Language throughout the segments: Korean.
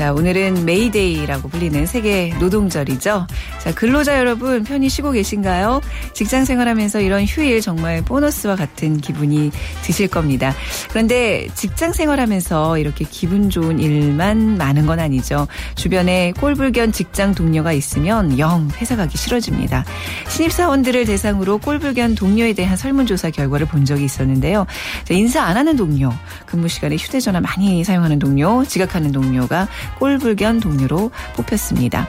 자, 오늘은 메이데이라고 불리는 세계 노동절이죠. 자, 근로자 여러분 편히 쉬고 계신가요? 직장 생활하면서 이런 휴일 정말 보너스와 같은 기분이 드실 겁니다. 그런데 직장 생활하면서 이렇게 기분 좋은 일만 많은 건 아니죠. 주변에 꼴불견 직장 동료가 있으면 영 회사 가기 싫어집니다. 신입사원들을 대상으로 꼴불견 동료에 대한 설문조사 결과를 본 적이 있었는데요. 자, 인사 안 하는 동료, 근무 시간에 휴대전화 많이 사용하는 동료, 지각하는 동료가 꼴불견 동료로 뽑혔습니다.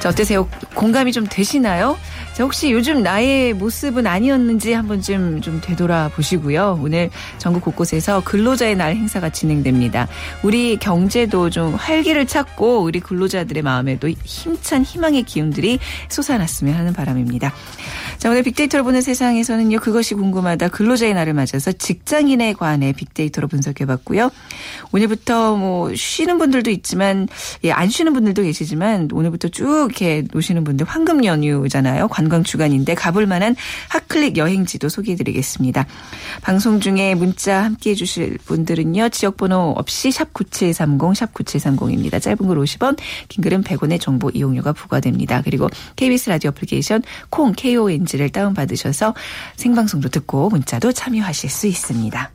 자, 어떠세요? 공감이 좀 되시나요? 자, 혹시 요즘 나의 모습은 아니었는지 한번 좀, 좀 되돌아보시고요. 오늘 전국 곳곳에서 근로자의 날 행사가 진행됩니다. 우리 경제도 좀 활기를 찾고 우리 근로자들의 마음에도 힘찬 희망의 기운들이 솟아났으면 하는 바람입니다. 자, 오늘 빅데이터를 보는 세상에서는요, 그것이 궁금하다. 근로자의 날을 맞아서 직장인에 관해 빅데이터로 분석해 봤고요. 오늘부터 뭐, 쉬는 분들도 있지만, 예, 안 쉬는 분들도 계시지만, 오늘부터 쭉 이렇게 노시는 분들 황금 연휴잖아요. 관광 주간인데 가볼 만한 핫클릭 여행지도 소개해 드리겠습니다. 방송 중에 문자 함께 해 주실 분들은요. 지역번호 없이 샵9730, 샵9730입니다. 짧은 글 50원, 긴 글은 100원의 정보 이용료가 부과됩니다. 그리고 KBS 라디오 애플리케이션 콩 KONG를 다운받으셔서 생방송도 듣고 문자도 참여하실 수 있습니다.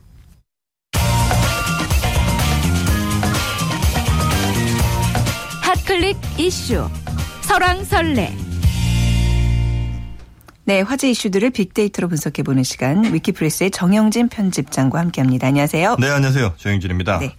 핫클릭 이슈 설왕설래 네, 화제 이슈들을 빅데이터로 분석해보는 시간 위키프레스의 정영진 편집장과 함께합니다. 안녕하세요. 네, 안녕하세요. 정영진입니다. 네.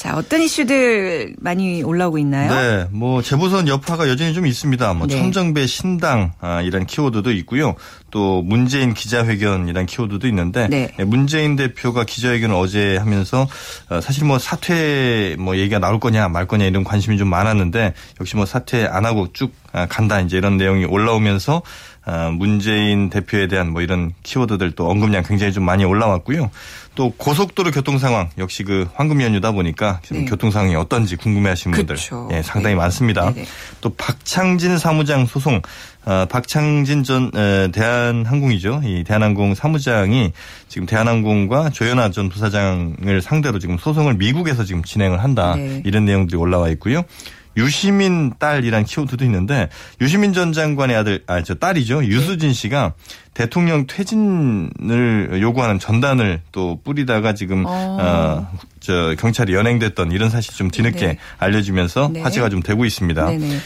자, 어떤 이슈들 많이 올라오고 있나요? 네, 뭐 재보선 여파가 여전히 좀 있습니다. 뭐 네. 천정배 신당 아, 이런 키워드도 있고요. 또 문재인 기자회견이란 키워드도 있는데 네. 네 문재인 대표가 기자회견을 어제 하면서 어, 사실 뭐 사퇴 뭐 얘기가 나올 거냐 말 거냐 이런 관심이 좀 많았는데 역시 뭐 사퇴 안 하고 쭉 아, 간다 이제 이런 내용이 올라오면서 아, 문재인 대표에 대한 뭐 이런 키워드들 또 언급량 굉장히 좀 많이 올라왔고요. 또 고속도로 교통 상황 역시 그 황금 연휴다 보니까 지금 네. 교통 상황이 어떤지 궁금해하시는 분들 예, 상당히 네. 많습니다. 네네. 또 박창진 사무장 소송 어, 박창진 전 에, 대한항공이죠. 이 대한항공 사무장이 지금 대한항공과 조현아 전 부사장을 상대로 지금 소송을 미국에서 지금 진행을 한다 네. 이런 내용들이 올라와 있고요. 유시민 딸이란 키워드도 있는데 유시민 전 장관의 아들 아 저 딸이죠 유수진 씨가 대통령 퇴진을 요구하는 전단을 또 뿌리다가 지금 어. 어 저 경찰이 연행됐던 이런 사실 좀 뒤늦게 네. 알려지면서 네. 화제가 좀 되고 있습니다. 네네.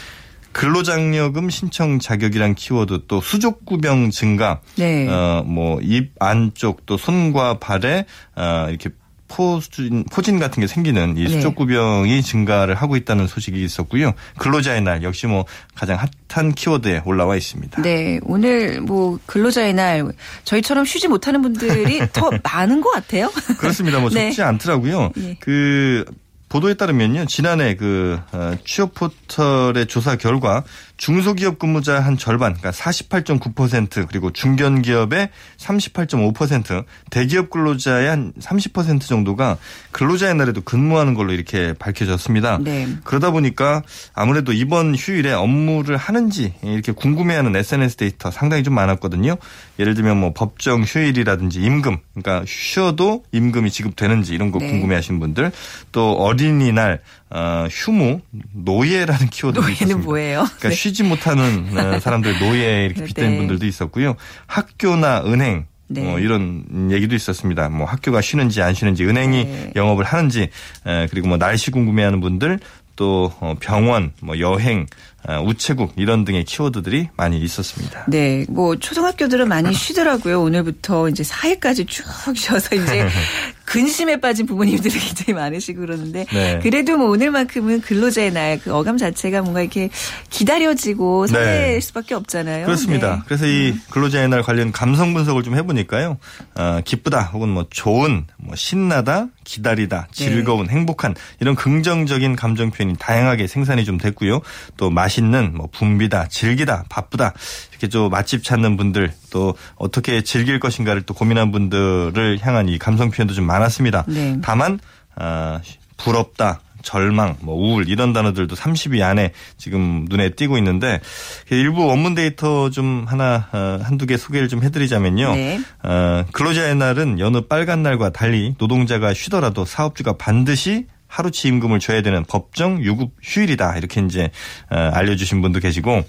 근로장려금 신청 자격이란 키워드 또 수족구병 증가, 네. 어뭐 입 안쪽 또 손과 발에 어 이렇게 포진, 포진 같은 게 생기는 이 네. 수족구병이 증가를 하고 있다는 소식이 있었고요. 근로자의 날 역시 뭐 가장 핫한 키워드에 올라와 있습니다. 네. 오늘 뭐 근로자의 날 저희처럼 쉬지 못하는 분들이 더 많은 것 같아요. 그렇습니다. 뭐 적지 네. 않더라고요. 네. 그 보도에 따르면요. 지난해 그 어, 취업 포털의 조사 결과 중소기업 근무자 한 절반, 그러니까 48.9% 그리고 중견기업의 38.5% 대기업 근로자의 한 30% 정도가 근로자의 날에도 근무하는 걸로 이렇게 밝혀졌습니다. 네. 그러다 보니까 아무래도 이번 휴일에 업무를 하는지 이렇게 궁금해하는 SNS 데이터 상당히 좀 많았거든요. 예를 들면 뭐 법정 휴일이라든지 임금, 그러니까 쉬어도 임금이 지급되는지 이런 거 네. 궁금해하시는 분들, 또 어린이날 어, 휴무 노예라는 노예는 있었습니다. 뭐예요? 그러니까 네. 쉬지 못하는 어, 사람들 노예 이렇게 네, 빗대는 네. 분들도 있었고요. 학교나 은행 네. 어, 이런 얘기도 있었습니다. 뭐 학교가 쉬는지 안 쉬는지 은행이 네. 영업을 하는지 에, 그리고 뭐 날씨 궁금해하는 분들 또 어, 병원, 뭐 여행, 어, 우체국 이런 등의 키워드들이 많이 있었습니다. 네, 뭐 초등학교들은 많이 쉬더라고요. 오늘부터 이제 4일까지 쭉 쉬어서 이제 근심에 빠진 부모님들이 굉장히 많으시고 그러는데 네. 그래도 뭐 오늘만큼은 근로자의 날 그 어감 자체가 뭔가 이렇게 기다려지고 설렐 네. 수밖에 없잖아요. 그렇습니다. 네. 그래서 이 음. 근로자의 날 관련 감성 분석을 좀 해보니까요. 어, 기쁘다 혹은 뭐 좋은, 뭐 신나다, 기다리다, 네. 즐거운, 행복한 이런 긍정적인 감정 표현이 다양하게 생산이 좀 됐고요. 또 맛있는, 뭐 붐비다, 즐기다, 바쁘다 이렇게 좀 맛집 찾는 분들 또 어떻게 즐길 것인가를 또 고민한 분들을 향한 이 감성 표현도 좀 많았습니다. 네. 다만 아, 부럽다, 절망, 뭐 우울 이런 단어들도 30위 안에 지금 눈에 띄고 있는데 일부 원문 데이터 좀 하나 어, 한두 개 소개를 좀 해드리자면요. 네. 어, 근로자의 날은 여느 빨간 날과 달리 노동자가 쉬더라도 사업주가 반드시 하루치 임금을 줘야 되는 법정 유급 휴일이다 이렇게 이제 어, 알려주신 분도 계시고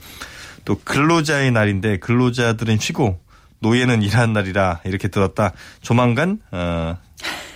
또 근로자의 날인데 근로자들은 쉬고 노예는 일하는 날이라 이렇게 들었다. 조만간 어,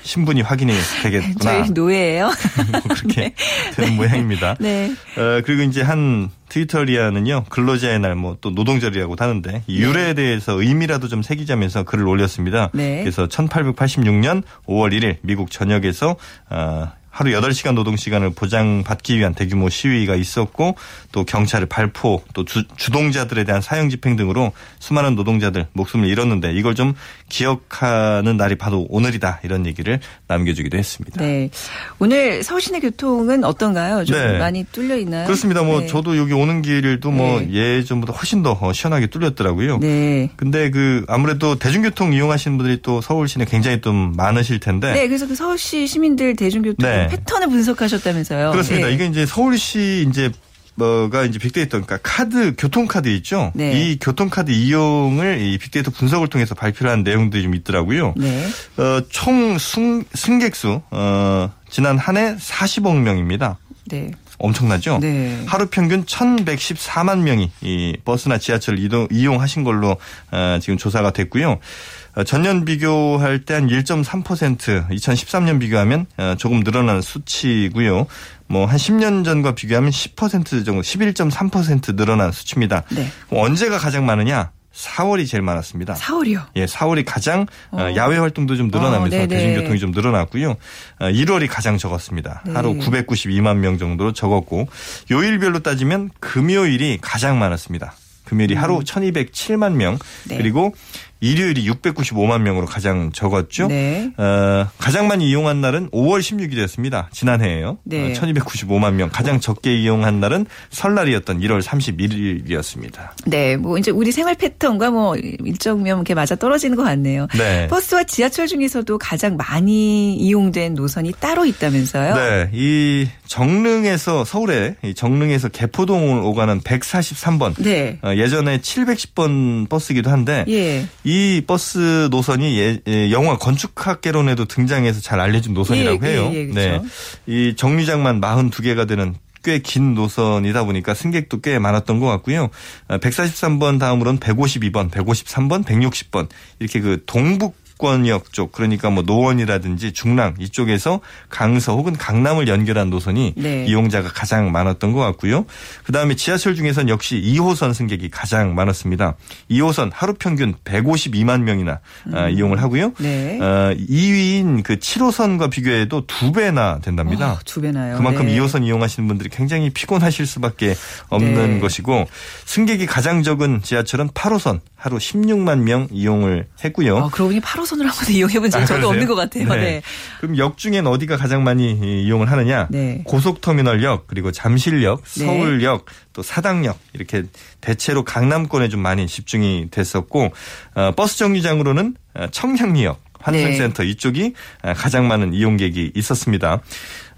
신분이 확인이 되겠구나. 저희 노예예요. 뭐 그렇게 네. 되는 모양입니다. 네. 어, 그리고 이제 한 트위터리아는요 근로자의 날 뭐 또 노동절이라고도 하는데 이 네. 유래에 대해서 의미라도 좀 새기자면서 글을 올렸습니다. 네. 그래서 1886년 5월 1일 미국 전역에서 어, 하루 8시간 노동 시간을 보장받기 위한 대규모 시위가 있었고 또 경찰의 발포 또 주, 주동자들에 대한 사형 집행 등으로 수많은 노동자들 목숨을 잃었는데 이걸 좀 기억하는 날이 바로 오늘이다 이런 얘기를 남겨주기도 했습니다. 네. 오늘 서울 시내 교통은 어떤가요? 좀 네. 많이 뚫려 있나요? 그렇습니다. 뭐 네. 저도 여기 오는 길도 뭐 네. 예전보다 훨씬 더 시원하게 뚫렸더라고요. 네. 근데 그 아무래도 대중교통 이용하시는 분들이 또 서울 시내 굉장히 좀 많으실 텐데. 네. 그래서 그 서울시 시민들 대중교통 네. 패턴을 분석하셨다면서요. 그렇습니다. 네. 이게 이제 서울시 이제 뭐가 이제 빅데이터 그러니까 카드 교통카드 있죠. 네. 이 교통카드 이용을 이 빅데이터 분석을 통해서 발표를 한 내용들이 좀 있더라고요. 네. 어, 총 승, 승객수 어, 지난 한 해 40억 명입니다. 네. 엄청나죠? 네. 하루 평균 1,114만 명이 이 버스나 지하철 이동 이용하신 걸로 어, 지금 조사가 됐고요. 어, 전년 비교할 때 한 1.3% 2013년 비교하면 어, 조금 늘어난 수치고요. 뭐 한 10년 전과 비교하면 10% 정도 11.3% 늘어난 수치입니다. 네. 언제가 가장 많으냐? 4월이 제일 많았습니다. 4월이요? 예, 4월이 가장 어. 어. 야외 활동도 좀 늘어나면서 어, 대중교통이 좀 늘어났고요. 1월이 가장 적었습니다. 네. 하루 992만 명 정도로 적었고 요일별로 따지면 금요일이 가장 많았습니다. 금요일이 음. 하루 1207만 명 네. 그리고 일요일이 695만 명으로 가장 적었죠. 네. 어, 가장 많이 이용한 날은 5월 16일이었습니다. 지난해에요. 네. 어, 1295만 명. 가장 적게 이용한 날은 설날이었던 1월 31일이었습니다. 네. 뭐 이제 우리 생활 패턴과 뭐 일정면 이렇게 맞아 떨어지는 것 같네요. 네. 버스와 지하철 중에서도 가장 많이 이용된 노선이 따로 있다면서요? 네. 이 정릉에서 서울에 정릉에서 개포동을 오가는 143번. 네. 어, 예전에 710번 버스기도 한데 예. 이 버스 노선이 예, 예, 영화 건축학개론에도 등장해서 잘 알려진 노선이라고 예, 예 해요. 예, 그렇죠. 네. 이 정류장만 42개가 되는 꽤긴 노선이다 보니까 승객도 꽤 많았던 것 같고요. 143번 아, 다음으로는 152번, 153번, 160번 이렇게 그 동북 수도권역 쪽 그러니까 뭐 노원이라든지 중랑 이쪽에서 강서 혹은 강남을 연결한 노선이 네. 이용자가 가장 많았던 것 같고요. 그다음에 지하철 중에선 역시 2호선 승객이 가장 많았습니다. 2호선 하루 평균 152만 명이나 아, 음. 이용을 하고요. 네. 어, 2위인 그 7호선과 비교해도 두 배나 된답니다. 어, 두 배나요. 그만큼 네. 2호선 이용하시는 분들이 굉장히 피곤하실 수밖에 없는 네. 것이고 승객이 가장 적은 지하철은 8호선 하루 16만 명 이용을 했고요. 아, 그러고 보니 8호선 을 한 번도 이용해 본 적이 아, 저도 없는 것 같아요. 네. 네. 그럼 역 중엔 어디가 가장 많이 이용을 하느냐? 네. 고속터미널역 그리고 잠실역, 네. 서울역, 또 사당역 이렇게 대체로 강남권에 좀 많이 집중이 됐었고 어, 버스 정류장으로는 어, 청량리역 환승센터 네. 이쪽이 어, 가장 많은 이용객이 있었습니다.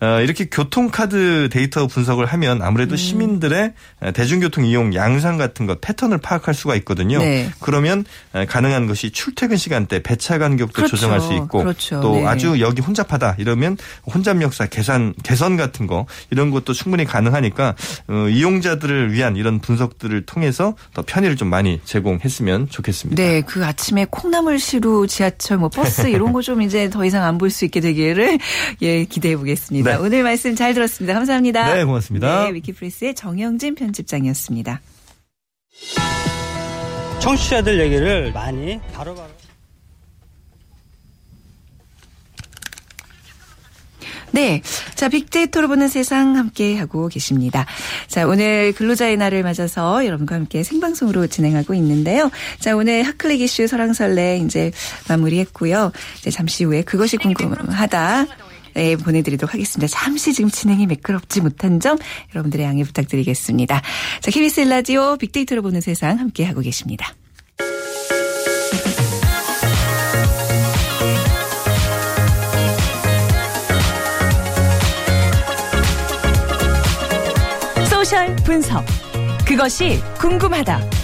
어, 이렇게 교통카드 데이터 분석을 하면 아무래도 음. 시민들의 대중교통 이용 양상 같은 것 패턴을 파악할 수가 있거든요. 네. 그러면 가능한 것이 출퇴근 시간대 배차 간격도 그렇죠. 조정할 수 있고 그렇죠. 또 네. 아주 여기 혼잡하다 이러면 혼잡 역사 개선 개선 같은 거 이런 것도 충분히 가능하니까 어, 이용자들을 위한 이런 분석들을 통해서 더 편의를 좀 많이 제공했으면 좋겠습니다. 네, 그 아침에 콩나물시루 지하철 뭐 버스 이런 거 좀 이제 더 이상 안 볼 수 있게 되기를 예 기대해 보겠습니다. 네. 오늘 말씀 잘 들었습니다. 감사합니다. 네, 고맙습니다. 네, 위키프레스의 정영진 편집장이었습니다. 청취자들 얘기를 많이 바로바로 바로 네. 자, 빅데이터로 보는 세상 함께 하고 계십니다. 자, 오늘 근로자의 날을 맞아서 여러분과 함께 생방송으로 진행하고 있는데요. 자, 오늘 핫클릭 이슈 설왕설래 이제 마무리했고요. 이제 잠시 후에 그것이 궁금하다. 네, 보내드리도록 하겠습니다. 잠시 지금 진행이 매끄럽지 못한 점 여러분들의 양해 부탁드리겠습니다. 자, KBS 라디오 빅데이터로 보는 세상 함께하고 계십니다. social 분석. 그것이 궁금하다.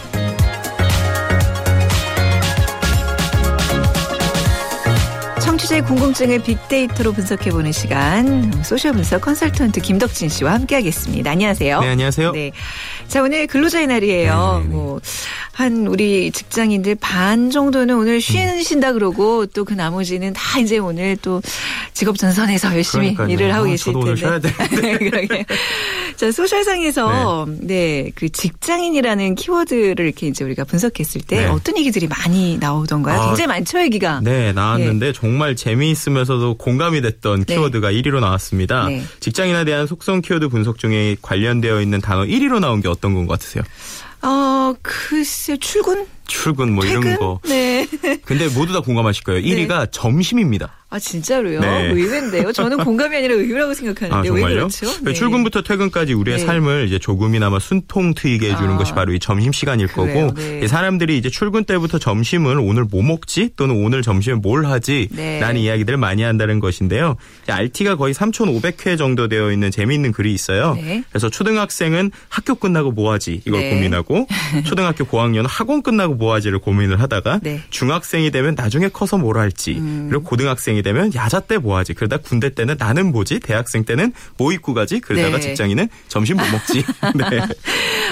청취자의 궁금증을 빅데이터로 분석해보는 시간 social 분석 컨설턴트 김덕진 씨와 함께하겠습니다. 안녕하세요. 네, 안녕하세요. 네. 자, 오늘 근로자의 날이에요. 네, 네. 뭐, 한 우리 직장인들 반 정도는 오늘 쉬신다 그러고 또 그 나머지는 다 이제 오늘 또 직업 전선에서 열심히 그러니까요. 일을 하고 아, 계실 텐데. 쉬어야 네, 그러게. 자, 소셜상에서 네. 네, 그 직장인이라는 키워드를 이렇게 이제 우리가 분석했을 때 네. 어떤 얘기들이 많이 나오던가요? 아, 굉장히 많죠, 얘기가. 네, 나왔는데 네. 정말 재미있으면서도 공감이 됐던 네. 키워드가 1위로 나왔습니다. 네. 직장인에 대한 속성 키워드 분석 중에 관련되어 있는 단어 1위로 나온 게 어떤 건 같으세요? 어, 글쎄, 출근? 출근 뭐 퇴근? 이런 거. 네. 근데 모두 다 공감하실 거예요. 1위가 점심입니다. 아 진짜로요? 네. 의외인데요. 저는 공감이 아니라 의외라고 생각하는데 아, 왜 그렇죠? 네. 출근부터 퇴근까지 우리의 네. 삶을 이제 조금이나마 순통 트이게 해주는 아. 것이 바로 이 점심 시간일 거고 네. 사람들이 이제 출근 때부터 점심을 오늘 뭐 먹지 또는 오늘 점심에 뭘 하지라는 네. 이야기들을 많이 한다는 것인데요. RT가 거의 3,500회 정도 되어 있는 재미있는 글이 있어요. 네. 그래서 초등학생은 학교 끝나고 뭐 하지 이걸 네. 고민하고 초등학교 고학년은 학원 끝나고 뭐 하지를 고민을 하다가 중학생이 되면 나중에 커서 뭘 할지 음. 그리고 고등학생이 되면 야자 때 뭐 하지? 그러다 군대 때는 나는 뭐지? 대학생 때는 뭐 입고 가지? 그러다가 네. 직장인은 점심 뭐 먹지? 네.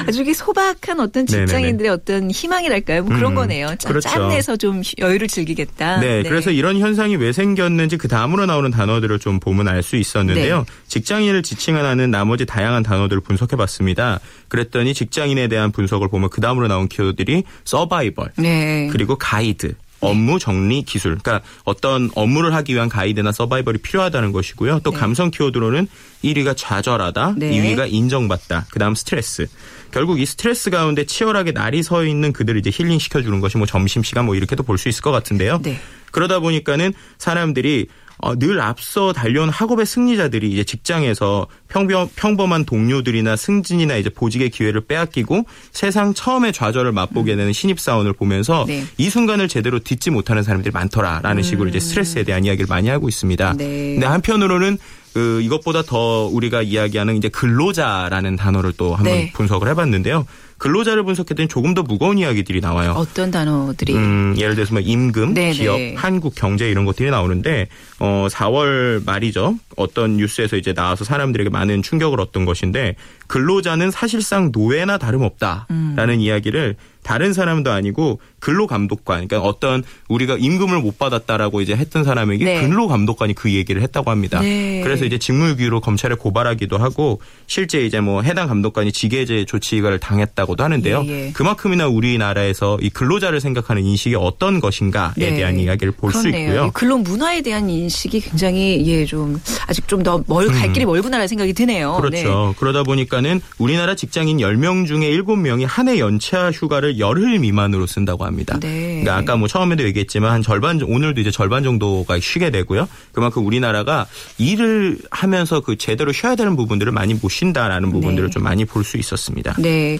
아주 이 소박한 어떤 직장인들의 네네네. 어떤 희망이랄까요? 뭐 그런 음, 거네요. 짠, 그렇죠. 짠내서 좀 여유를 즐기겠다. 네, 네, 그래서 이런 현상이 왜 생겼는지 그 다음으로 나오는 단어들을 좀 보면 알 수 있었는데요. 네. 직장인을 지칭하는 나머지 다양한 단어들을 분석해봤습니다. 그랬더니 직장인에 대한 분석을 보면 그 다음으로 나온 키워드들이 서바이벌, 네. 그리고 가이드, 업무 정리 기술. 그러니까 어떤 업무를 하기 위한 가이드나 서바이벌이 필요하다는 것이고요. 또 네. 감성 키워드로는 1위가 좌절하다, 네. 2위가 인정받다, 그다음 스트레스. 결국 이 스트레스 가운데 치열하게 날이 서 있는 그들을 이제 힐링 시켜주는 것이 뭐 점심 시간 뭐 이렇게도 볼 수 있을 것 같은데요. 네. 그러다 보니까는 사람들이 어, 늘 앞서 달려온 학업의 승리자들이 이제 직장에서 평범, 평범한 동료들이나 승진이나 이제 보직의 기회를 빼앗기고 세상 처음에 좌절을 맛보게 음. 되는 신입사원을 보면서 네. 이 순간을 제대로 딛지 못하는 사람들이 많더라라는 음. 식으로 이제 스트레스에 대한 이야기를 많이 하고 있습니다. 네. 근데 한편으로는 그 이것보다 더 우리가 이야기하는 이제 근로자라는 단어를 또 한번 네. 분석을 해봤는데요. 근로자를 분석했더니 조금 더 무거운 이야기들이 나와요. 어떤 단어들이? 음, 예를 들어서 뭐 임금, 네네. 기업, 한국 경제 이런 것들이 나오는데 어 4월 말이죠. 어떤 뉴스에서 이제 나와서 사람들에게 많은 충격을 얻던 것인데 근로자는 사실상 노예나 다름없다라는 음. 이야기를 다른 사람도 아니고 근로감독관, 그러니까 어떤 우리가 임금을 못 받았다라고 이제 했던 사람에게 네. 근로감독관이 그 얘기를 했다고 합니다. 네. 그래서 이제 직무유기로 검찰에 고발하기도 하고 실제 이제 뭐 해당 감독관이 지게제 조치를 당했다고도 하는데요. 예, 예. 그만큼이나 우리나라에서 이 근로자를 생각하는 인식이 어떤 것인가에 네. 대한 이야기를 볼 수 있고요. 근로 문화에 대한 인식이 굉장히 예 좀 아직 좀 더 멀갈 음. 길이 멀구나라는 생각이 드네요. 그렇죠. 네. 그러다 보니까는 우리나라 직장인 10명 중에 7명이 한 해 연차 휴가를 열흘 미만으로 쓴다고 합니다. 네. 그러니까 아까 뭐 처음에도 얘기했지만 한 절반 오늘도 이제 절반 정도가 쉬게 되고요. 그만큼 우리나라가 일을 하면서 그 제대로 쉬어야 되는 부분들을 많이 못 쉰다라는 부분들을 네. 좀 많이 볼 수 있었습니다. 네.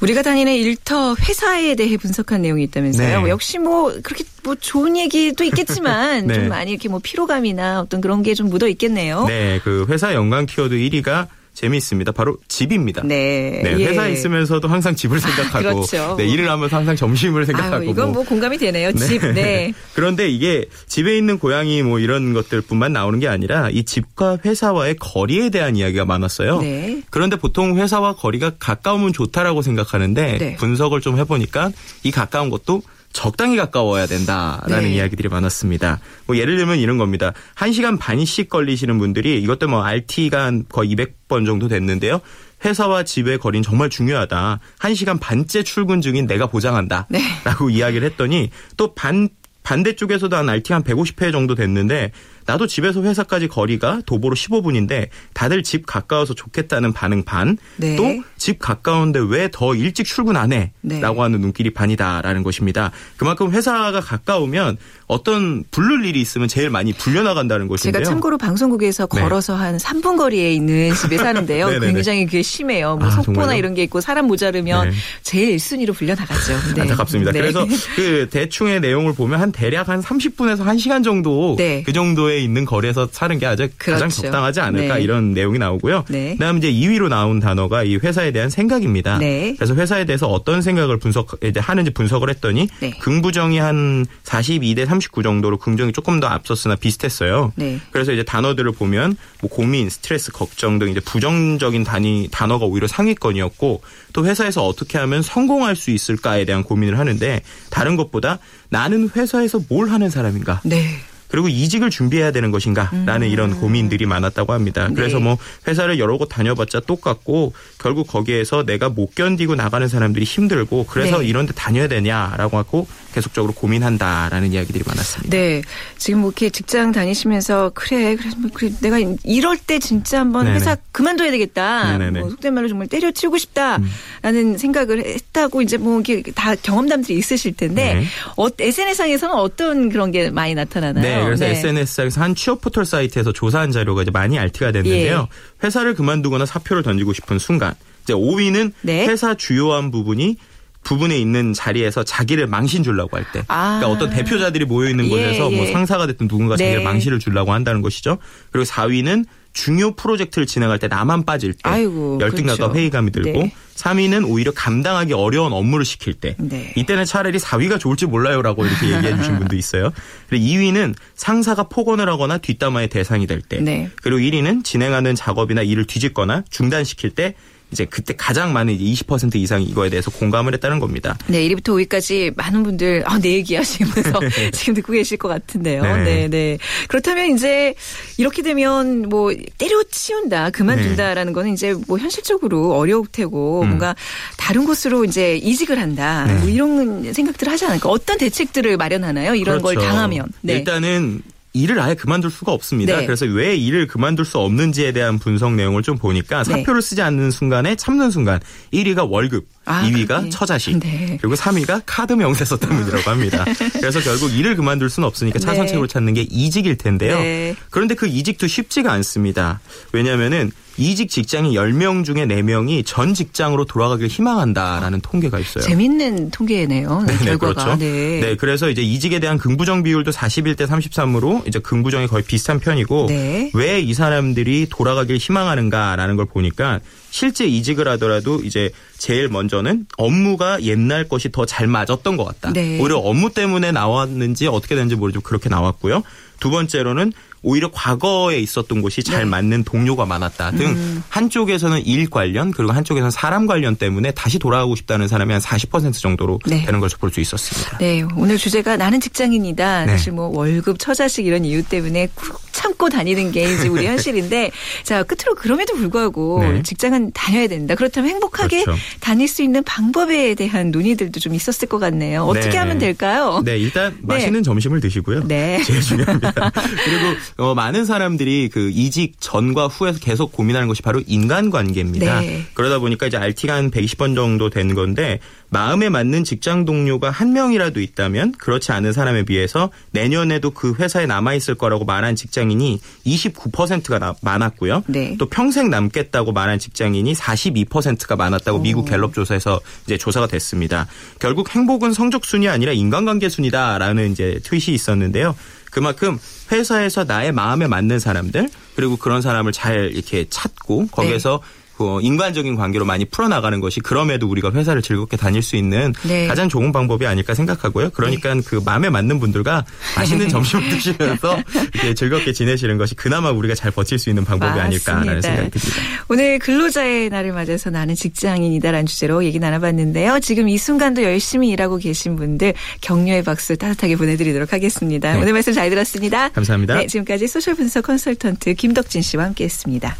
우리가 다니는 일터 회사에 대해 분석한 내용이 있다면서요. 네. 역시 뭐 그렇게 뭐 좋은 얘기도 있겠지만 네. 좀 많이 이렇게 뭐 피로감이나 어떤 그런 게 좀 묻어 있겠네요. 네. 그 회사 연관 키워드 1위가 재미있습니다. 바로 집입니다. 네. 네 회사에 예. 있으면서도 항상 집을 생각하고 그렇죠. 네, 일을 하면서 항상 점심을 생각하고 아유, 이건 뭐 공감이 되네요. 네. 집. 네. 그런데 이게 집에 있는 고양이 뭐 이런 것들뿐만 나오는 게 아니라 이 집과 회사와의 거리에 대한 이야기가 많았어요. 네. 그런데 보통 회사와 거리가 가까우면 좋다라고 생각하는데 네. 분석을 좀 해보니까 이 가까운 것도 적당히 가까워야 된다라는 네. 이야기들이 많았습니다. 뭐 예를 들면 이런 겁니다. 1시간 반씩 걸리시는 분들이 이것도 뭐 RT가 거의 200번 정도 됐는데요. 회사와 집의 거리는 정말 중요하다. 1시간 반째 출근 중인 내가 보장한다. 네. 라고 이야기를 했더니 또 반, 반대쪽에서도 한 RT 한 150회 정도 됐는데 나도 집에서 회사까지 거리가 도보로 15분인데 다들 집 가까워서 좋겠다는 반응 반. 네. 또집 가까운데 왜 더 일찍 출근 안 해? 네. 라고 하는 눈길이 반이다라는 것입니다. 그만큼 회사가 가까우면 어떤 불를 일이 있으면 제일 많이 불려나간다는 것인데요. 제가 참고로 방송국에서 네. 걸어서 한 3분 거리에 있는 집에 사는데요. 굉장히 그게 심해요. 뭐 아, 속보나 정말요? 이런 게 있고 사람 모자르면 네. 제일 1순위로 불려나가죠. 네. 안타깝습니다. 네. 그래서 그 대충의 내용을 보면 한 대략 한 30분에서 1시간 정도 네. 그 정도의 근처에 있는 거리에서 사는 게 아주 그렇죠. 가장 적당하지 않을까 네. 이런 내용이 나오고요. 네. 그다음 이제 2위로 나온 단어가 이 회사에 대한 생각입니다. 네. 그래서 회사에 대해서 어떤 생각을 분석 하는지 분석을 했더니 네. 긍부정이 한 42대 39 정도로 긍정이 조금 더 앞섰으나 비슷했어요. 네. 그래서 이제 단어들을 보면 뭐 고민, 스트레스, 걱정 등 이제 부정적인 단위 단어가 오히려 상위권이었고 또 회사에서 어떻게 하면 성공할 수 있을까에 대한 고민을 하는데 다른 것보다 나는 회사에서 뭘 하는 사람인가? 네. 그리고 이직을 준비해야 되는 것인가라는 음. 이런 고민들이 많았다고 합니다. 그래서 네. 뭐 회사를 여러 곳 다녀봤자 똑같고 결국 거기에서 내가 못 견디고 나가는 사람들이 힘들고 그래서 네. 이런 데 다녀야 되냐라고 하고 계속적으로 고민한다라는 이야기들이 많았습니다. 네. 지금 뭐 이렇게 직장 다니시면서 그래, 그래, 뭐 그래 내가 이럴 때 진짜 한번 네네. 회사 그만둬야 되겠다. 뭐 속된 말로 정말 때려치우고 싶다라는 음. 생각을 했다고 이제 뭐 이게 다 경험담들이 있으실 텐데 네. 어, SNS상에서는 어떤 그런 게 많이 나타나나요? 네. 그래서 네. SNS상에서 한 취업 포털 사이트에서 조사한 자료가 이제 많이 알티가 됐는데요. 예. 회사를 그만두거나 사표를 던지고 싶은 순간 이제 5위는 네. 회사 주요한 부분이 부분에 있는 자리에서 자기를 망신 주려고 할 때. 아. 그러니까 어떤 대표자들이 모여 있는 예, 곳에서 뭐 예, 뭐 상사가 됐든 누군가 자기를 네. 망신을 주려고 한다는 것이죠. 그리고 4위는 중요 프로젝트를 진행할 때 나만 빠질 때 아이고, 열등 그렇죠. 회의감이 들고 네. 3위는 오히려 감당하기 어려운 업무를 시킬 때 네. 이때는 차라리 4위가 좋을지 몰라요라고 이렇게 얘기해 주신 분도 있어요. 그리고 2위는 상사가 폭언을 하거나 뒷담화의 대상이 될 때. 네. 그리고 1위는 진행하는 작업이나 일을 뒤집거나 중단시킬 때 이제 그때 가장 많은 20% 이상이 이거에 대해서 공감을 했다는 겁니다. 네, 1위부터 5위까지 많은 분들 아, 내 얘기 하시면서 지금 듣고 계실 것 같은데요. 네. 네, 네. 그렇다면 이제 이렇게 되면 뭐 때려치운다, 그만둔다라는 네. 거는 이제 뭐 현실적으로 어려울 테고 음. 뭔가 다른 곳으로 이제 이직을 한다. 네. 뭐 이런 생각들을 하지 않을까? 어떤 대책들을 마련하나요? 이런 그렇죠. 걸 당하면. 네. 일단은 일을 아예 그만둘 수가 없습니다. 네. 그래서 왜 일을 그만둘 수 없는지에 대한 분석 내용을 좀 보니까 네. 사표를 쓰지 않는 순간에 참는 순간 1위가 월급, 아, 2위가 그래. 처자식, 네. 그리고 3위가 카드 명세 썼다문이라고 합니다. 그래서 결국 일을 그만둘 수는 없으니까 차선책으로 네. 찾는 게 이직일 텐데요. 네. 그런데 그 이직도 쉽지가 않습니다. 왜냐하면은 이직 직장인 10명 중에 4명이 전 직장으로 돌아가길 희망한다라는 통계가 있어요. 재밌는 통계네요. 네, 네, 그렇죠. 네. 네. 그래서 이제 이직에 대한 긍부정 비율도 41대 33으로 이제 긍부정이 거의 비슷한 편이고 네. 왜이 사람들이 돌아가길 희망하는가라는 걸 보니까 실제 이직을 하더라도 이제 제일 먼저는 업무가 옛날 것이 더 잘 맞았던 것 같다. 네. 오히려 업무 때문에 나왔는지 어떻게 되는지 모르지만 그렇게 나왔고요. 두 번째로는 오히려 과거에 있었던 곳이 잘 네. 맞는 동료가 많았다 등 음. 한쪽에서는 일 관련 그리고 한쪽에서는 사람 관련 때문에 다시 돌아가고 싶다는 사람이 한 40% 정도로 네. 되는 것을 볼 수 있었습니다. 네, 오늘 주제가 나는 직장인이다. 네. 사실 뭐 월급, 처자식 이런 이유 때문에 쿡 참고 다니는 게 이제 우리 현실인데 자 끝으로 그럼에도 불구하고 네. 직장은 다녀야 된다. 그렇다면 행복하게 그렇죠. 다닐 수 있는 방법에 대한 논의들도 좀 있었을 것 같네요. 어떻게 네. 하면 될까요? 네, 일단 네. 맛있는 점심을 드시고요. 네, 제일 중요합니다. 그리고 어, 많은 사람들이 그 이직 전과 후에서 계속 고민하는 것이 바로 인간관계입니다. 네. 그러다 보니까 이제 RT가 한 120번 정도 된 건데 마음에 맞는 직장 동료가 한 명이라도 있다면 그렇지 않은 사람에 비해서 내년에도 그 회사에 남아 있을 거라고 말한 직장인이 29%가 나, 많았고요. 네. 또 평생 남겠다고 말한 직장인이 42%가 많았다고 오. 미국 갤럽 조사에서 이제 조사가 됐습니다. 결국 행복은 성적 순이 아니라 인간관계 순이다라는 이제 트윗이 있었는데요. 그만큼 회사에서 나의 마음에 맞는 사람들 그리고 그런 사람을 잘 이렇게 찾고 거기에서 네. 그 인간적인 관계로 많이 풀어나가는 것이 그럼에도 우리가 회사를 즐겁게 다닐 수 있는 네. 가장 좋은 방법이 아닐까 생각하고요. 그러니까 네. 그 마음에 맞는 분들과 맛있는 점심을 드시면서 이렇게 즐겁게 지내시는 것이 그나마 우리가 잘 버틸 수 있는 방법이 맞습니다. 아닐까라는 생각이 듭니다. 오늘 근로자의 날을 맞아서 나는 직장인이다라는 주제로 얘기 나눠봤는데요. 지금 이 순간도 열심히 일하고 계신 분들 격려의 박수 따뜻하게 보내드리도록 하겠습니다. 네. 오늘 말씀 잘 들었습니다. 감사합니다. 네, 지금까지 소셜 분석 컨설턴트 김덕진 씨와 함께했습니다.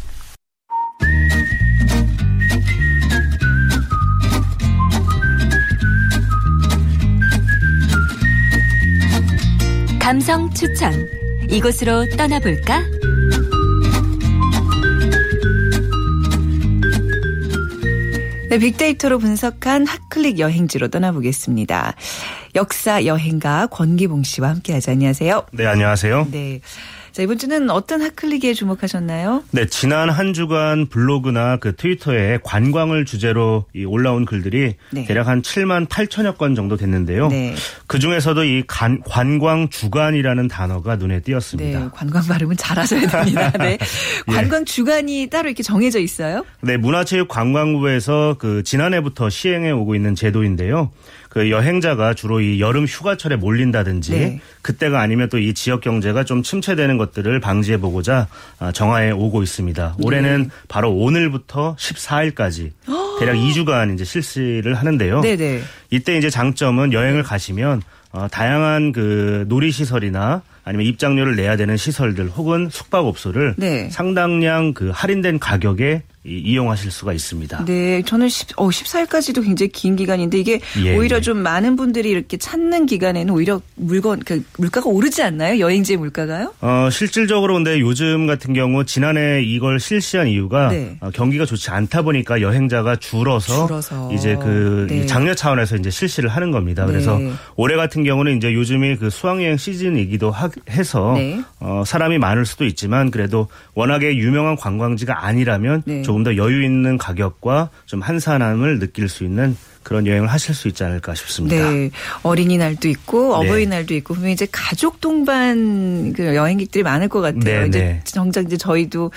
감성 추천. 이곳으로 떠나볼까? 네, 빅데이터로 분석한 핫클릭 여행지로 떠나보겠습니다. 역사 여행가 권기봉 씨와 함께하죠. 안녕하세요. 네, 안녕하세요. 네. 자, 이번 주는 어떤 핫클릭에 주목하셨나요? 네, 지난 한 주간 블로그나 그 트위터에 관광을 주제로 올라온 글들이 네. 대략 한 7만 8천여 건 정도 됐는데요. 네. 그 중에서도 이 간, 관광 주간이라는 단어가 눈에 띄었습니다. 네, 관광 발음은 잘하셔야 됩니다. 네. 예. 관광 주간이 따로 이렇게 정해져 있어요? 네, 문화체육관광부에서 그 지난해부터 시행해 오고 있는 제도인데요. 그 여행자가 주로 이 여름 휴가철에 몰린다든지 네. 그때가 아니면 또 이 지역 경제가 좀 침체되는 것들을 방지해 보고자 아, 정하에 오고 있습니다. 올해는 네. 바로 오늘부터 14일까지 대략 2주간 이제 실시를 하는데요. 네네. 네. 이때 이제 장점은 여행을 가시면 어, 다양한 그 놀이 시설이나 아니면 입장료를 내야 되는 시설들 혹은 숙박업소를 네. 상당량 그 할인된 가격에 이용하실 수가 있습니다. 네, 저는 10, 어, 14일까지도 굉장히 긴 기간인데 이게 예, 오히려 예. 좀 많은 분들이 이렇게 찾는 기간에는 오히려 물건 그 물가가 오르지 않나요? 여행지 물가가요? 어, 실질적으로 근데 요즘 같은 경우 지난해 이걸 실시한 이유가 네. 어, 경기가 좋지 않다 보니까 여행자가 줄어서, 줄어서. 이제 그 네. 장려 차원에서 이제 실시를 하는 겁니다. 네. 그래서 올해 같은 경우는 이제 요즘이 그 수학여행 시즌이기도 하, 해서 네. 어, 사람이 많을 수도 있지만 그래도 워낙에 유명한 관광지가 아니라면 네. 조금 더 여유 있는 가격과 좀 한산함을 느낄 수 있는 그런 여행을 하실 수 있지 않을까 싶습니다. 네. 어린이날도 있고 네. 어버이날도 있고 분명 이제 가족 동반 그 여행객들이 많을 것 같아요. 네, 이제 네. 정작 이제 저희도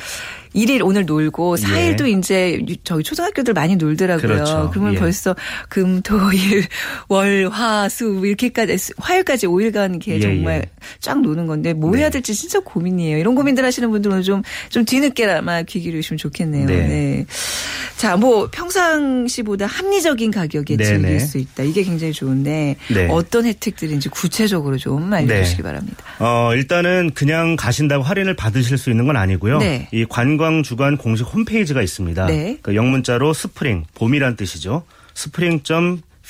1일 오늘 놀고 4일도 예. 이제 저희 초등학교들 많이 놀더라고요. 그렇죠. 그러면 예. 벌써 금, 토, 일, 월, 화, 수 이렇게까지 화요일까지 5일간 이렇게 예, 정말 예. 쫙 노는 건데 뭐 해야 네. 될지 진짜 고민이에요. 이런 고민들 하시는 분들은 좀 좀 뒤늦게나마 귀 기울이시면 좋겠네요. 네. 네. 자, 뭐 평상시보다 합리적인 가격 에 네네. 즐길 네. 수 있다. 이게 굉장히 좋은데 네. 어떤 혜택들인지 구체적으로 좀 알려주시기 네. 바랍니다. 어, 일단은 그냥 가신다고 할인을 받으실 수 있는 건 아니고요. 네. 이 관광 주간 공식 홈페이지가 있습니다. 네. 그 영문자로 스프링 봄이란 뜻이죠. 스프링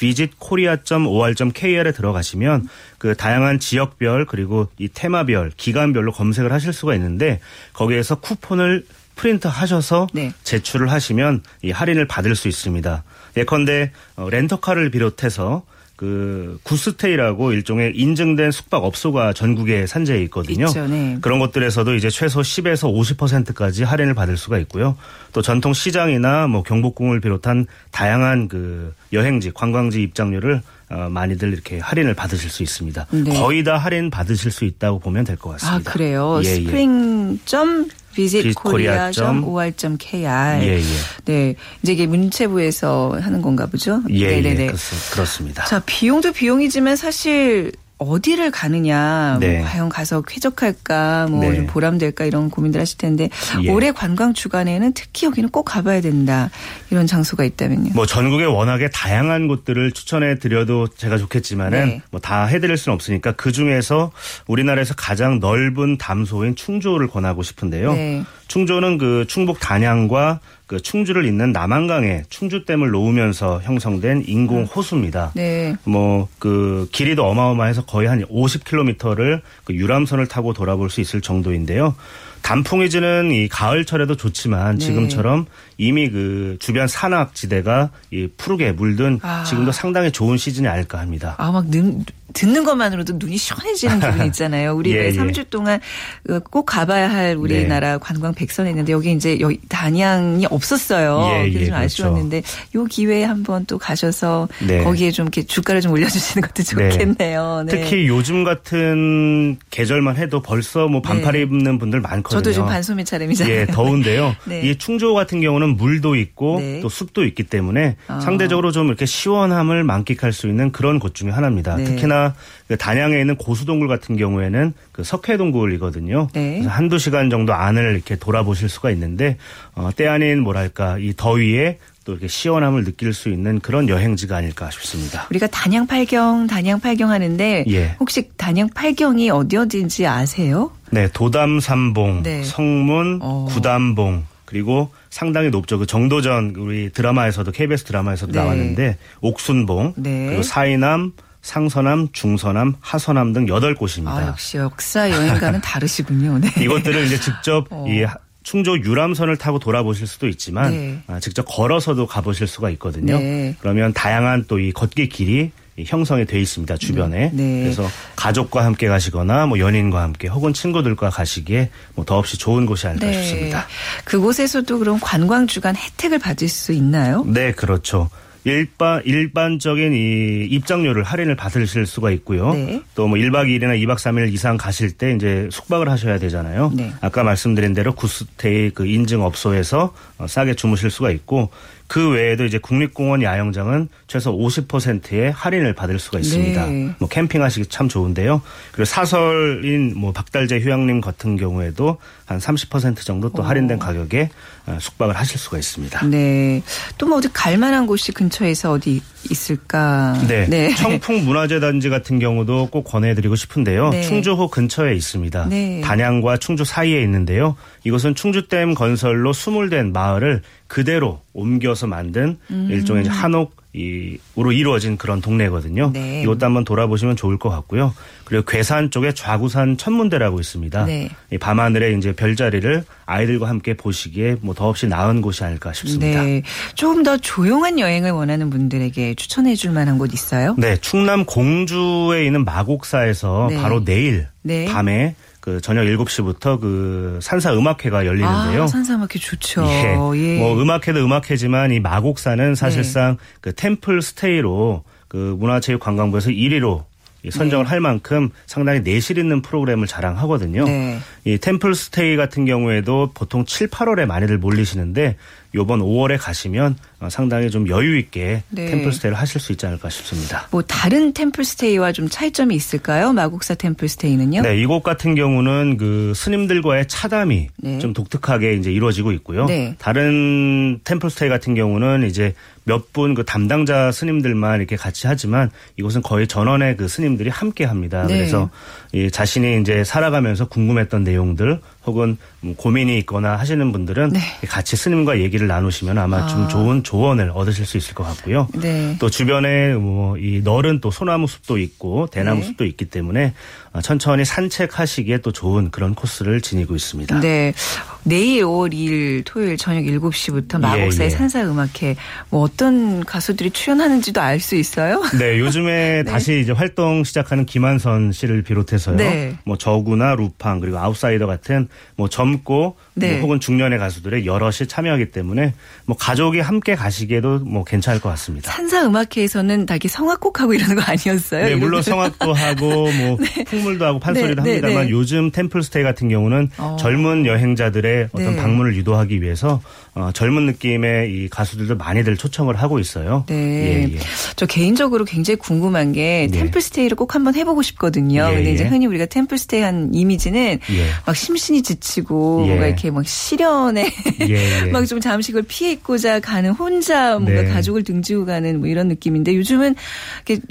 visitkorea.or.kr에 들어가시면 그 다양한 지역별 그리고 이 테마별 기간별로 검색을 하실 수가 있는데 거기에서 쿠폰을 프린트 하셔서 네. 제출을 하시면 이 할인을 받을 수 있습니다. 예컨대 어, 렌터카를 비롯해서 그 구스테이라고 일종의 인증된 숙박 업소가 전국에 산재해 있거든요. 있죠, 네. 그런 것들에서도 이제 최소 10에서 50%까지 할인을 받을 수가 있고요. 또 전통 시장이나 뭐 경복궁을 비롯한 다양한 그 여행지, 관광지 입장료를 어, 많이들 이렇게 할인을 받으실 수 있습니다. 네. 거의 다 할인 받으실 수 있다고 보면 될 것 같습니다. 아 그래요? 예, 스프링 점 visitkorea.or.kr. 예, 예. 네. 이제 이게 문체부에서 하는 건가 보죠? 예, 네네네. 예, 그렇습니다. 자, 비용도 비용이지만 사실 어디를 가느냐, 뭐 네. 뭐 과연 가서 쾌적할까, 뭐좀 네. 보람될까 이런 고민들 하실 텐데 예. 올해 관광 주간에는 특히 여기는 꼭 가봐야 된다 이런 장소가 있다면요. 뭐 전국에 워낙에 다양한 곳들을 추천해 드려도 제가 좋겠지만은 네. 뭐다 해드릴 수는 없으니까 그 중에서 우리나라에서 가장 넓은 담소인 충주를 권하고 싶은데요. 네. 충주는 그 충북 단양과 그 충주를 잇는 남한강에 충주댐을 놓으면서 형성된 인공 호수입니다. 네. 뭐 그 길이도 어마어마해서 거의 한 50km를 그 유람선을 타고 돌아볼 수 있을 정도인데요. 단풍이 지는 이 가을철에도 좋지만 네. 지금처럼 이미 그 주변 산악 지대가 이 푸르게 물든 아. 지금도 상당히 좋은 시즌이 아닐까 합니다. 아, 막 능, 듣는 것만으로도 눈이 시원해지는 기분 있잖아요. 우리 예, 왜 3주 예. 동안 그꼭 가봐야 할 우리나라 네. 관광 백선했는데 여기 이제 여기 단양이 없었어요. 예, 그래서 좀 예, 그렇죠. 아쉬웠는데 요 기회에 한번 또 가셔서 네. 거기에 좀 이렇게 주가를 좀 올려주시는 것도 네. 좋겠네요. 네. 특히 요즘 같은 계절만 해도 벌써 뭐 반팔 네. 입는 분들 많거든요. 저도 지금 반소매 차림이잖아요. 예, 더운데요. 네. 이 충주 같은 경우는 물도 있고 또 숲도 있기 때문에 아. 상대적으로 좀 이렇게 시원함을 만끽할 수 있는 그런 곳 중에 하나입니다. 특히나 그 단양에 있는 고수동굴 같은 경우에는 그 석회동굴이거든요. 네. 그래서 한두 시간 정도 안을 이렇게 돌아보실 수가 있는데 어, 때 아닌 뭐랄까 이 더위에 또 이렇게 시원함을 느낄 수 있는 그런 여행지가 아닐까 싶습니다. 우리가 단양 팔경, 단양 팔경 하는데 예. 혹시 단양 팔경이 어디 어디인지 아세요? 네, 도담삼봉, 네. 성문, 어. 구담봉 그리고 상당히 높죠. 그 정도전 우리 드라마에서도 KBS 드라마에서도 네. 나왔는데 옥순봉 네. 그리고 사이남 상서남, 중서남, 하서남 등 8곳입니다. 아, 역시 역사 여행과는 다르시군요. 네. 이것들을 이제 직접 어. 이 충조 유람선을 타고 돌아보실 수도 있지만 네. 아, 직접 걸어서도 가보실 수가 있거든요. 네. 그러면 다양한 또 이 걷기 길이 형성이 돼 있습니다 주변에. 네. 네. 그래서 가족과 함께 가시거나 뭐 연인과 함께 혹은 친구들과 가시기에 뭐 더없이 좋은 곳이 아닐까 네. 싶습니다. 그곳에서도 그럼 관광 주간 혜택을 받을 수 있나요? 네, 그렇죠. 일반 일반적인 이 입장료를 할인을 받으실 수가 있고요. 네. 또뭐 1박 2일이나 2박 3일 이상 가실 때 이제 숙박을 하셔야 되잖아요. 네. 아까 말씀드린 대로 구스테이 그 인증 업소에서 어, 싸게 주무실 수가 있고 그 외에도 이제 국립공원 야영장은 최소 50%의 할인을 받을 수가 있습니다. 네. 뭐 캠핑하시기 참 좋은데요. 그리고 사설인 뭐 박달재 휴양림 같은 경우에도 한 30% 정도 또 할인된 가격에 어, 숙박을 하실 수가 있습니다. 네. 또 뭐 어디 갈 만한 곳이 근처 에서 어디 있을까? 네. 네. 청풍 문화재 단지 같은 경우도 꼭 권해드리고 싶은데요. 네. 충주호 근처에 있습니다. 네. 단양과 충주 사이에 있는데요. 이것은 충주댐 건설로 수몰된 마을을 그대로 옮겨서 만든 음. 일종의 한옥 이으로 이루어진 그런 동네거든요. 네. 이것도 한번 돌아보시면 좋을 것 같고요. 그리고 괴산 쪽에 좌구산 천문대라고 있습니다. 네. 이 밤하늘에 이제 별자리를 아이들과 함께 보시기에 뭐 더없이 나은 곳이 아닐까 싶습니다. 네. 조금 더 조용한 여행을 원하는 분들에게 추천해 줄 만한 곳 있어요? 네. 충남 공주에 있는 마곡사에서 네. 바로 내일 네. 밤에 그 저녁 7시부터 그 산사 음악회가 열리는데요. 아, 산사 음악회 좋죠. 예. 예. 뭐 음악회도 음악회지만 이 마곡사는 사실상 네. 그 템플 스테이로 그 문화체육관광부에서 1위로 선정을 네. 할 만큼 상당히 내실 있는 프로그램을 자랑하거든요. 네. 이 템플 스테이 같은 경우에도 보통 7, 8월에 많이들 몰리시는데 요번 5월에 가시면 어, 상당히 좀 여유 있게 네. 템플스테이를 하실 수 있지 않을까 싶습니다. 뭐 다른 템플스테이와 좀 차이점이 있을까요? 마곡사 템플스테이는요? 네, 이곳 같은 경우는 그 스님들과의 차담이 네. 좀 독특하게 이제 이루어지고 있고요. 네. 다른 템플스테이 같은 경우는 이제 몇 분 그 담당자 스님들만 이렇게 같이 하지만 이곳은 거의 전원의 그 스님들이 함께 합니다. 네. 그래서 이 자신이 이제 살아가면서 궁금했던 내용들 혹은 뭐 고민이 있거나 하시는 분들은 네. 같이 스님과 얘기를 나누시면 아마 아. 좀 좋은 조언을 얻으실 수 있을 것 같고요. 네. 또 주변에 뭐이 널은 또 소나무 숲도 있고 대나무 네. 숲도 있기 때문에 어, 천천히 산책하시기에 또 좋은 그런 코스를 지니고 있습니다. 네. 내일 5월 2일 토요일 저녁 7시부터 마곡사의 예, 예. 산사음악회 뭐 어떤 가수들이 출연하는지도 알 수 있어요? 네, 요즘에 네. 다시 이제 활동 시작하는 김한선 씨를 비롯해서요. 네. 뭐 저구나 루팡 그리고 아웃사이더 같은 뭐 젊고 네. 뭐 혹은 중년의 가수들의 여럿이 참여하기 때문에 뭐 가족이 함께 가시기에도 뭐 괜찮을 것 같습니다. 산사 음악회에서는 다 이렇게 성악곡 하고 이러는 거 아니었어요? 네, 물론 성악도 하고 뭐 네. 풍물도 하고 판소리도 네, 네 합니다만 네. 요즘 템플스테이 같은 경우는 어. 젊은 여행자들의 어떤 네. 방문을 유도하기 위해서 어, 젊은 느낌의 이 가수들도 많이들 초청을 하고 있어요. 네. 예, 예. 저 개인적으로 굉장히 궁금한 게 네. 템플스테이를 꼭 한번 해보고 싶거든요. 예, 근데 이제 예. 흔히 우리가 템플스테이 한 이미지는 예. 막 심신이 지치고 뭔가 이렇게 막 시련에 막 좀 잠시 그걸 피해 있고자 가는 혼자 뭔가 네. 가족을 등지고 가는 뭐 이런 느낌인데 요즘은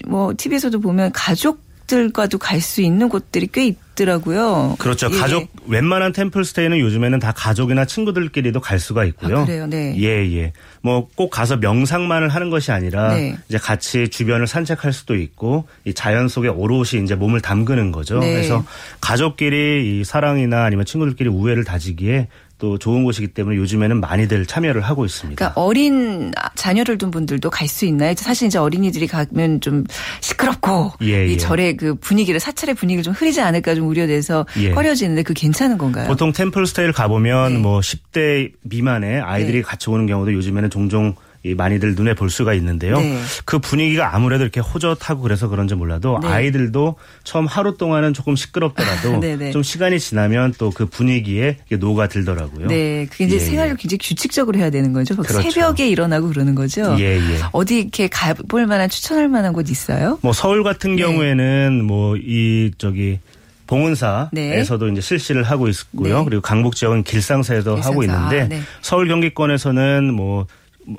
뭐 TV에서도 보면 가족 가족들과도 갈 수 있는 곳들이 꽤 있더라고요. 그렇죠. 예. 가족 웬만한 템플 스테이는 요즘에는 다 가족이나 친구들끼리도 갈 수가 있고요. 아, 그래요. 네. 예, 예. 뭐 꼭 가서 명상만을 하는 것이 아니라 네. 이제 같이 주변을 산책할 수도 있고 이 자연 속에 오롯이 이제 몸을 담그는 거죠. 네. 그래서 가족끼리 이 사랑이나 아니면 친구들끼리 우애를 다지기에 또 좋은 곳이기 때문에 요즘에는 많이들 참여를 하고 있습니다. 그러니까 어린 자녀를 둔 분들도 갈 수 있나요? 사실 이제 어린이들이 가면 좀 시끄럽고 예, 이 예. 절의 그 분위기를 사찰의 분위기를 좀 흐리지 않을까 좀 우려돼서 예. 꺼려지는데 그 괜찮은 건가요? 보통 템플 스테이를 가보면 네. 뭐 10대 미만의 아이들이 네. 같이 오는 경우도 요즘에는 종종 이 많이들 눈에 볼 수가 있는데요. 네. 그 분위기가 아무래도 이렇게 호젓하고 그래서 그런지 몰라도 네. 아이들도 처음 하루 동안은 조금 시끄럽더라도 네, 네. 좀 시간이 지나면 또 그 분위기에 녹아들더라고요. 네, 그게 이제 예, 생활을 예. 굉장히 규칙적으로 해야 되는 거죠. 그렇죠. 새벽에 일어나고 그러는 거죠. 예, 예. 어디 이렇게 가볼 만한 추천할 만한 곳 있어요? 뭐 서울 같은 네. 경우에는 뭐 이 저기 봉은사에서도 네. 이제 실시를 하고 있고요. 네. 그리고 강북 지역은 길상사에도 길상사. 하고 있는데 아, 네. 서울 경기권에서는 뭐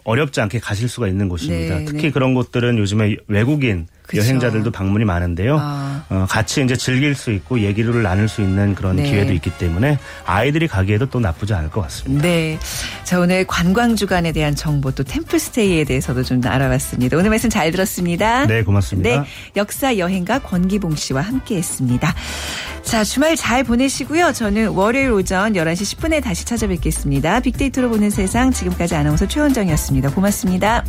어렵지 않게 가실 수가 있는 곳입니다. 네, 특히 네. 그런 곳들은 요즘에 외국인 그쵸. 여행자들도 방문이 많은데요. 아. 어, 같이 이제 즐길 수 있고 얘기를 나눌 수 있는 그런 네. 기회도 있기 때문에 아이들이 가기에도 또 나쁘지 않을 것 같습니다. 네. 자, 오늘 관광 주간에 대한 정보 또 템플스테이에 대해서도 좀 알아봤습니다. 오늘 말씀 잘 들었습니다. 네, 고맙습니다. 네. 역사 여행가 권기봉 씨와 함께 했습니다. 자, 주말 잘 보내시고요. 저는 월요일 오전 11시 10분에 다시 찾아뵙겠습니다. 빅데이터로 보는 세상 지금까지 아나운서 최원정이었습니다. 고맙습니다.